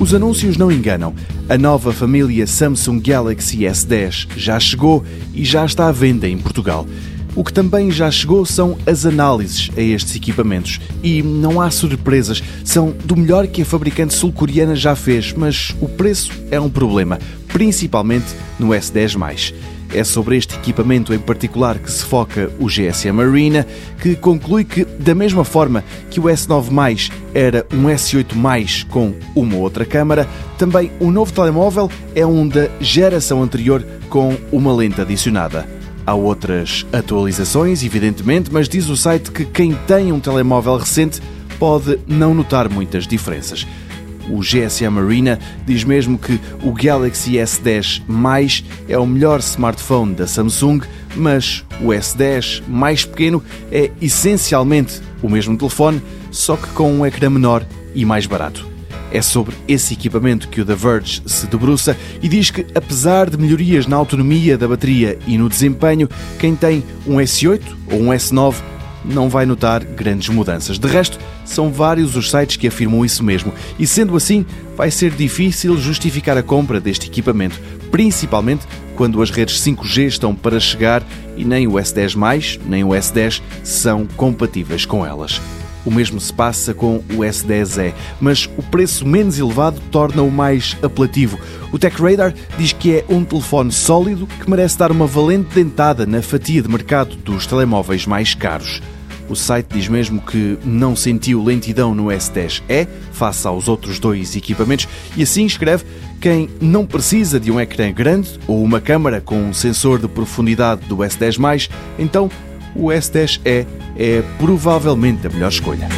Os anúncios não enganam. A nova família Samsung Galaxy S10 já chegou e já está à venda em Portugal. O que também já chegou são as análises a estes equipamentos. E não há surpresas, são do melhor que a fabricante sul-coreana já fez, mas o preço é um problema, principalmente no S10. É sobre este equipamento em particular que se foca o GSM Arena, que conclui que, da mesma forma que o S9 era um S8 com uma outra câmara, também o novo telemóvel é um da geração anterior com uma lente adicionada. Há outras atualizações, evidentemente, mas diz o site que quem tem um telemóvel recente pode não notar muitas diferenças. O GSM Arena diz mesmo que o Galaxy S10 Mais é o melhor smartphone da Samsung, mas o S10 mais pequeno é essencialmente o mesmo telefone, só que com um ecrã menor e mais barato. É sobre esse equipamento que o The Verge se debruça e diz que, apesar de melhorias na autonomia da bateria e no desempenho, quem tem um S8 ou um S9 não vai notar grandes mudanças. De resto, são vários os sites que afirmam isso mesmo, e sendo assim, vai ser difícil justificar a compra deste equipamento, principalmente quando as redes 5G estão para chegar e nem o S10 nem o S10 são compatíveis com elas. O mesmo se passa com o S10e, mas o preço menos elevado torna-o mais apelativo. O TechRadar diz que é um telefone sólido que merece dar uma valente dentada na fatia de mercado dos telemóveis mais caros. O site diz mesmo que não sentiu lentidão no S10e face aos outros dois equipamentos e assim escreve quem não precisa de um ecrã grande ou uma câmara com um sensor de profundidade do S10+, então o S10e é provavelmente a melhor escolha.